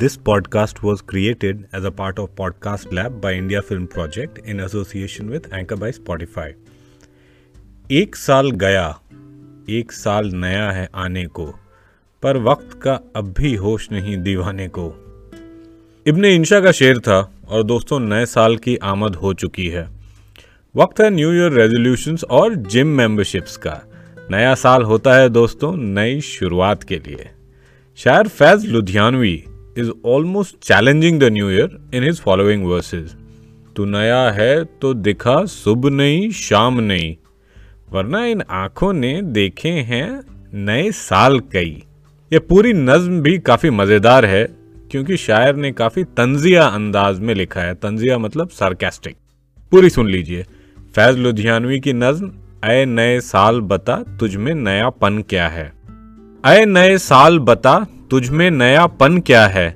This podcast was created as a part of podcast lab by India film project in association with anchor by Spotify ایک سال گیا ایک سال نیا ہے آنے کو پر وقت کا اب بھی ہوش نہیں دیوانے کو ابن انشا کا شعر تھا اور دوستوں نئے سال کی آمد ہو چکی ہے وقت ہے نیو ایئر ریزولیوشنز اور جم ممبرشپس کا نیا سال ہوتا ہے دوستوں نئی شروعات کے لیے شاعر Faiz Ludhianvi is almost challenging the new year in his following verses تو نیا ہے تو دکھا صبح نہیں شام نہیں ورنہ ان آنکھوں نے دیکھے ہیں نئے سال کئی یہ پوری نظم بھی کافی مزیدار ہے کیونکہ شاعر نے کافی تنزیہ انداز میں لکھا ہے تنزیہ مطلب سارکیسٹک پوری سن لیجیے فیض لدھیانوی کی نظم اے نئے سال بتا تجھ میں نیا پن کیا ہے اے نئے سال بتا تجھ میں نیا پن کیا ہے؟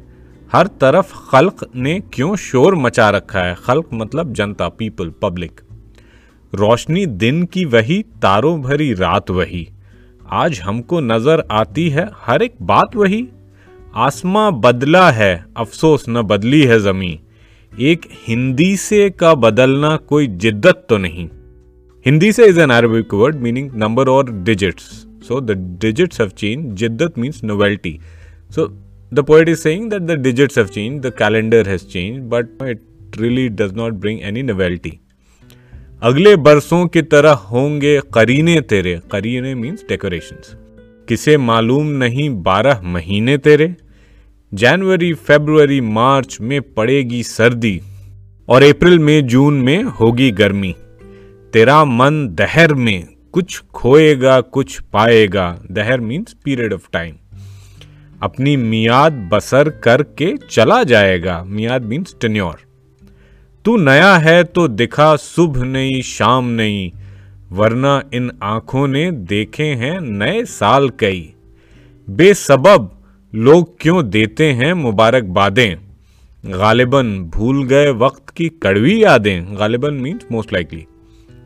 ہر طرف خلق نے کیوں شور مچا رکھا ہے؟ خلق مطلب جنتا پیپل پبلک روشنی دن کی وہی، تاروں بھری رات وہی۔ آج ہم کو نظر آتی ہے، ہر ایک بات وہی۔ آسماں بدلا ہے، افسوس نہ بدلی ہے زمین۔ ایک ہندی سے کا بدلنا کوئی جدت تو نہیں۔ ہندی سے is an Arabic word meaning number or digits so the digits have change جدت means novelty So the poet is saying that the digits have changed, the calendar has changed, but it really does not bring any novelty. اگلے برسوں کی طرح ہوں گے قرینے تیرے. قرینے means decorations کسے معلوم نہیں بارہ مہینے تیرے. جنوری فیبروری مارچ میں پڑے گی سردی اور اپریل میں جون میں ہوگی گرمی. تیرا من دہر میں کچھ کھوئے گا کچھ پائے گا. دہر مینس پیریڈ آف ٹائم اپنی میاد بسر کر کے چلا جائے گا۔ میاد مینس ٹنیور تو نیا ہے تو دکھا، صبح نہیں، شام نہیں۔ ورنہ ان آنکھوں نے دیکھے ہیں نئے سال کئی۔ بے سبب لوگ کیوں دیتے ہیں مبارک بادیں؟ غالباً بھول گئے وقت کی کڑوی یادیں۔ غالباً مینس موسٹ لائکلی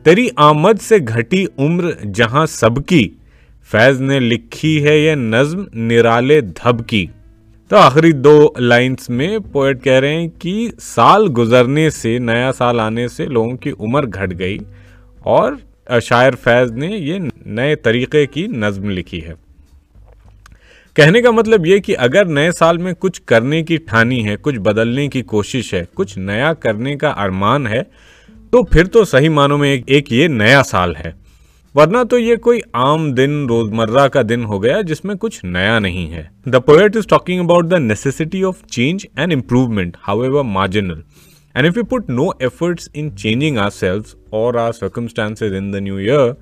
تیری آمد سے گھٹی عمر جہاں سب کی۔ فیض نے لکھی ہے یہ نظم نرالے دھب کی۔ تو آخری دو لائنز میں پوئٹ کہہ رہے ہیں کہ سال گزرنے سے، نیا سال آنے سے لوگوں کی عمر گھٹ گئی اور شاعر فیض نے یہ نئے طریقے کی نظم لکھی ہے۔ کہنے کا مطلب یہ کہ اگر نئے سال میں کچھ کرنے کی ٹھانی ہے، کچھ بدلنے کی کوشش ہے، کچھ نیا کرنے کا ارمان ہے، تو پھر تو صحیح معنوں میں ایک یہ نیا سال ہے۔ ورنہ تو یہ کوئی عام دن، روزمرہ کا دن ہو گیا جس میں کچھ نیا نہیں ہے۔ The poet is talking about the necessity of change and improvement how marginal. And if we you put no efforts in changing our our or in the new year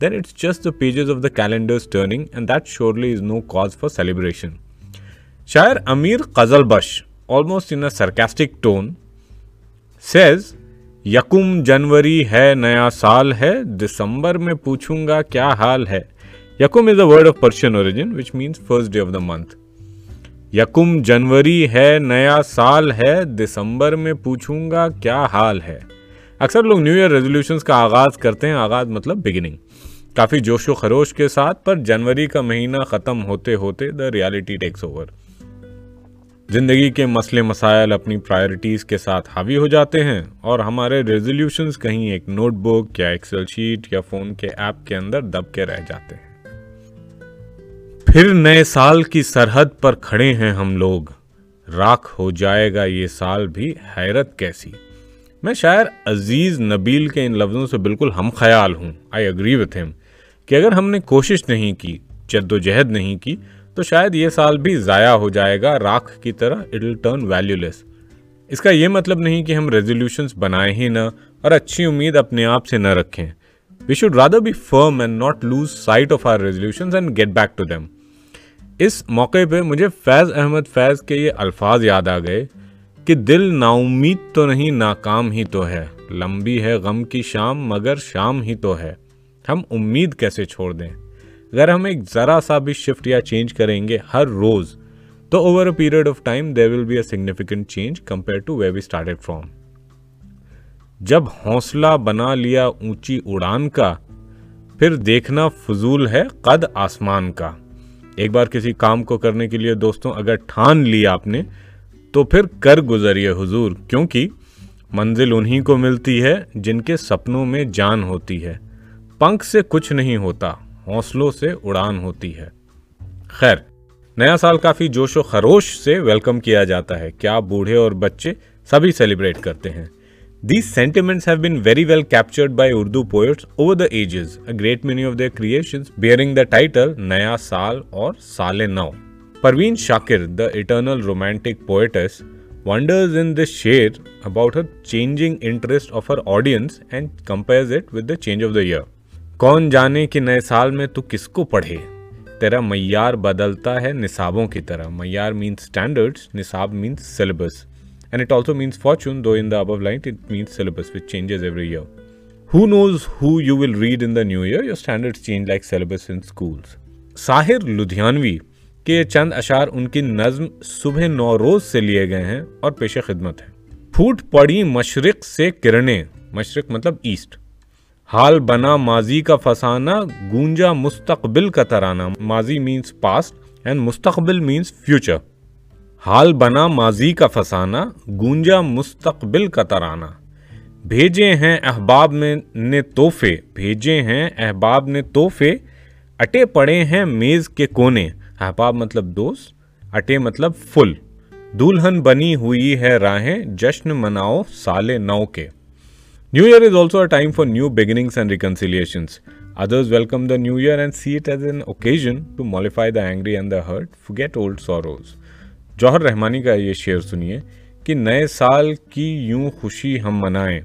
then it's just the pages of the calendars turning and turning and that no is no cause for celebration شاعر Amir Qizilbash almost in a sarcastic tone says یکم جنوری ہے نیا سال ہے، دسمبر میں پوچھوں گا کیا حال ہے۔ یکم is a word of Persian origin which means first day of the month یکم جنوری ہے نیا سال ہے، دسمبر میں پوچھوں گا کیا حال ہے۔ اکثر لوگ نیو ایئر ریزولیوشنس کا آغاز کرتے ہیں، آغاز مطلب بگننگ کافی جوش و خروش کے ساتھ، پر جنوری کا مہینہ ختم ہوتے ہوتے دا ریالٹی ٹیکس اوور زندگی کے مسئلے مسائل اپنی پرائرٹیز کے ساتھ حاوی ہو جاتے ہیں اور ہمارے ریزولیوشنز کہیں ایک نوٹ بک یا ایکسل شیٹ یا فون کے ایپ کے اندر دب کے رہ جاتے ہیں۔ پھر نئے سال کی سرحد پر کھڑے ہیں ہم لوگ۔ راکھ ہو جائے گا یہ سال بھی حیرت کیسی۔ میں شاعر عزیز نبیل کے ان لفظوں سے بالکل ہم خیال ہوں۔ آئی اگری وتھ ہم کہ اگر ہم نے کوشش نہیں کی، جد و جہد نہیں کی تو شاید یہ سال بھی ضائع ہو جائے گا راکھ کی طرح اٹل ٹرن ویلیو لیس اس کا یہ مطلب نہیں کہ ہم ریزولیوشنس بنائیں ہی نہ اور اچھی امید اپنے آپ سے نہ رکھیں۔ We should rather be firm and not lose sight of our resolutions and get back to them اس موقع پہ مجھے فیض احمد فیض کے یہ الفاظ یاد آ گئے کہ دل نا امید تو نہیں، ناکام ہی تو ہے۔ لمبی ہے غم کی شام، مگر شام ہی تو ہے۔ ہم امید کیسے چھوڑ دیں؟ اگر ہم ایک ذرا سا بھی شفٹ یا چینج کریں گے ہر روز، تو over a period of time there will be a significant change compare to way we started from جب حوصلہ بنا لیا اونچی اڑان کا، پھر دیکھنا فضول ہے قد آسمان کا۔ ایک بار کسی کام کو کرنے کے لیے دوستوں، اگر ٹھان لی آپ نے، تو پھر کر گزریے حضور، کیونکہ منزل انہی کو ملتی ہے جن کے سپنوں میں جان ہوتی ہے۔ پنکھ سے کچھ نہیں ہوتا۔ حوصلوں سے اڑان ہوتی ہے۔ خیر، نیا سال کافی جوش و خروش سے ویلکم کیا جاتا ہے۔ کیا بوڑھے اور بچے سبھی سیلیبریٹ کرتے ہیں۔ These sentiments have been very well captured by Urdu poets over the ages a great many of their creations bearing the title Naya Saal اور Saal Nau Parveen Shakir the eternal romantic poets wonders in this sher about her changing interest of her audience and compares it with the change of the year کون جانے کہ نئے سال میں تو کس کو پڑھے؟ تیرا معیار بدلتا ہے نصابوں کی طرح۔ معیار مینس اسٹینڈرڈس نصاب means syllabus and it also means fortune though in the above line it means syllabus which changes every year who knows who you will read in the new year your standard change like syllabus in schools Sahir Ludhianvi کے چند اشعار ان کی نظم صبح نو روز سے لیے گئے ہیں اور پیش خدمت ہیں۔ پھوٹ پڑی مشرق سے کرنیں مشرق مطلب ایسٹ حال بنا ماضی کا فسانہ گونجا مستقبل کا ترانہ۔ ماضی مینس پاسٹ اینڈ مستقبل مینس فیوچر حال بنا ماضی کا فسانہ گونجا مستقبل کا ترانہ۔ بھیجے ہیں احباب میں نے تحفے، بھیجے ہیں احباب نے تحفے۔ اٹے پڑے ہیں میز کے کونے۔ احباب مطلب دوست، اٹے مطلب فل دلہن بنی ہوئی ہے راہیں، جشن مناؤ سال نو کے۔ New Year is also a time for new beginnings and reconciliations. Others welcome the new year and see it as an occasion to mollify the angry and the hurt, forget old sorrows. جوہر رحمانی کا یہ شعر سنیے کہ نئے سال کی یوں خوشی ہم منائیں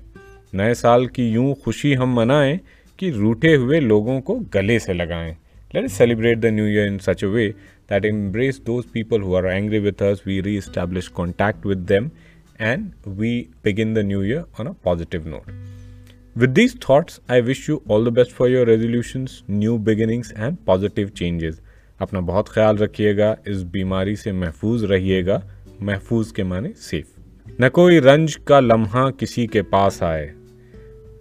نئے سال کی یوں خوشی ہم منائیں کہ روٹے ہوئے لوگوں کو گلے سے لگائیں let celebrate the new year in such a way that embrace those people who are angry with us we reestablish contact with them and we begin the new year on a positive note. With these thoughts, I wish you all the best for your resolutions, new beginnings and positive changes. اپنا بہت خیال رکھیے گا اس بیماری سے محفوظ رہیے گا محفوظ کے معنی سیف نہ کوئی رنج کا لمحہ کسی کے پاس آئے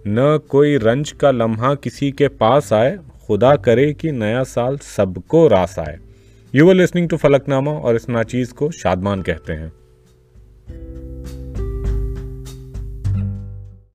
نہ کوئی رنج کا لمحہ کسی کے پاس آئے خدا کرے کہ نیا سال سب کو راس آئے you are listening to Falaknama اور اس ناچیز کو شادمان کہتے ہیں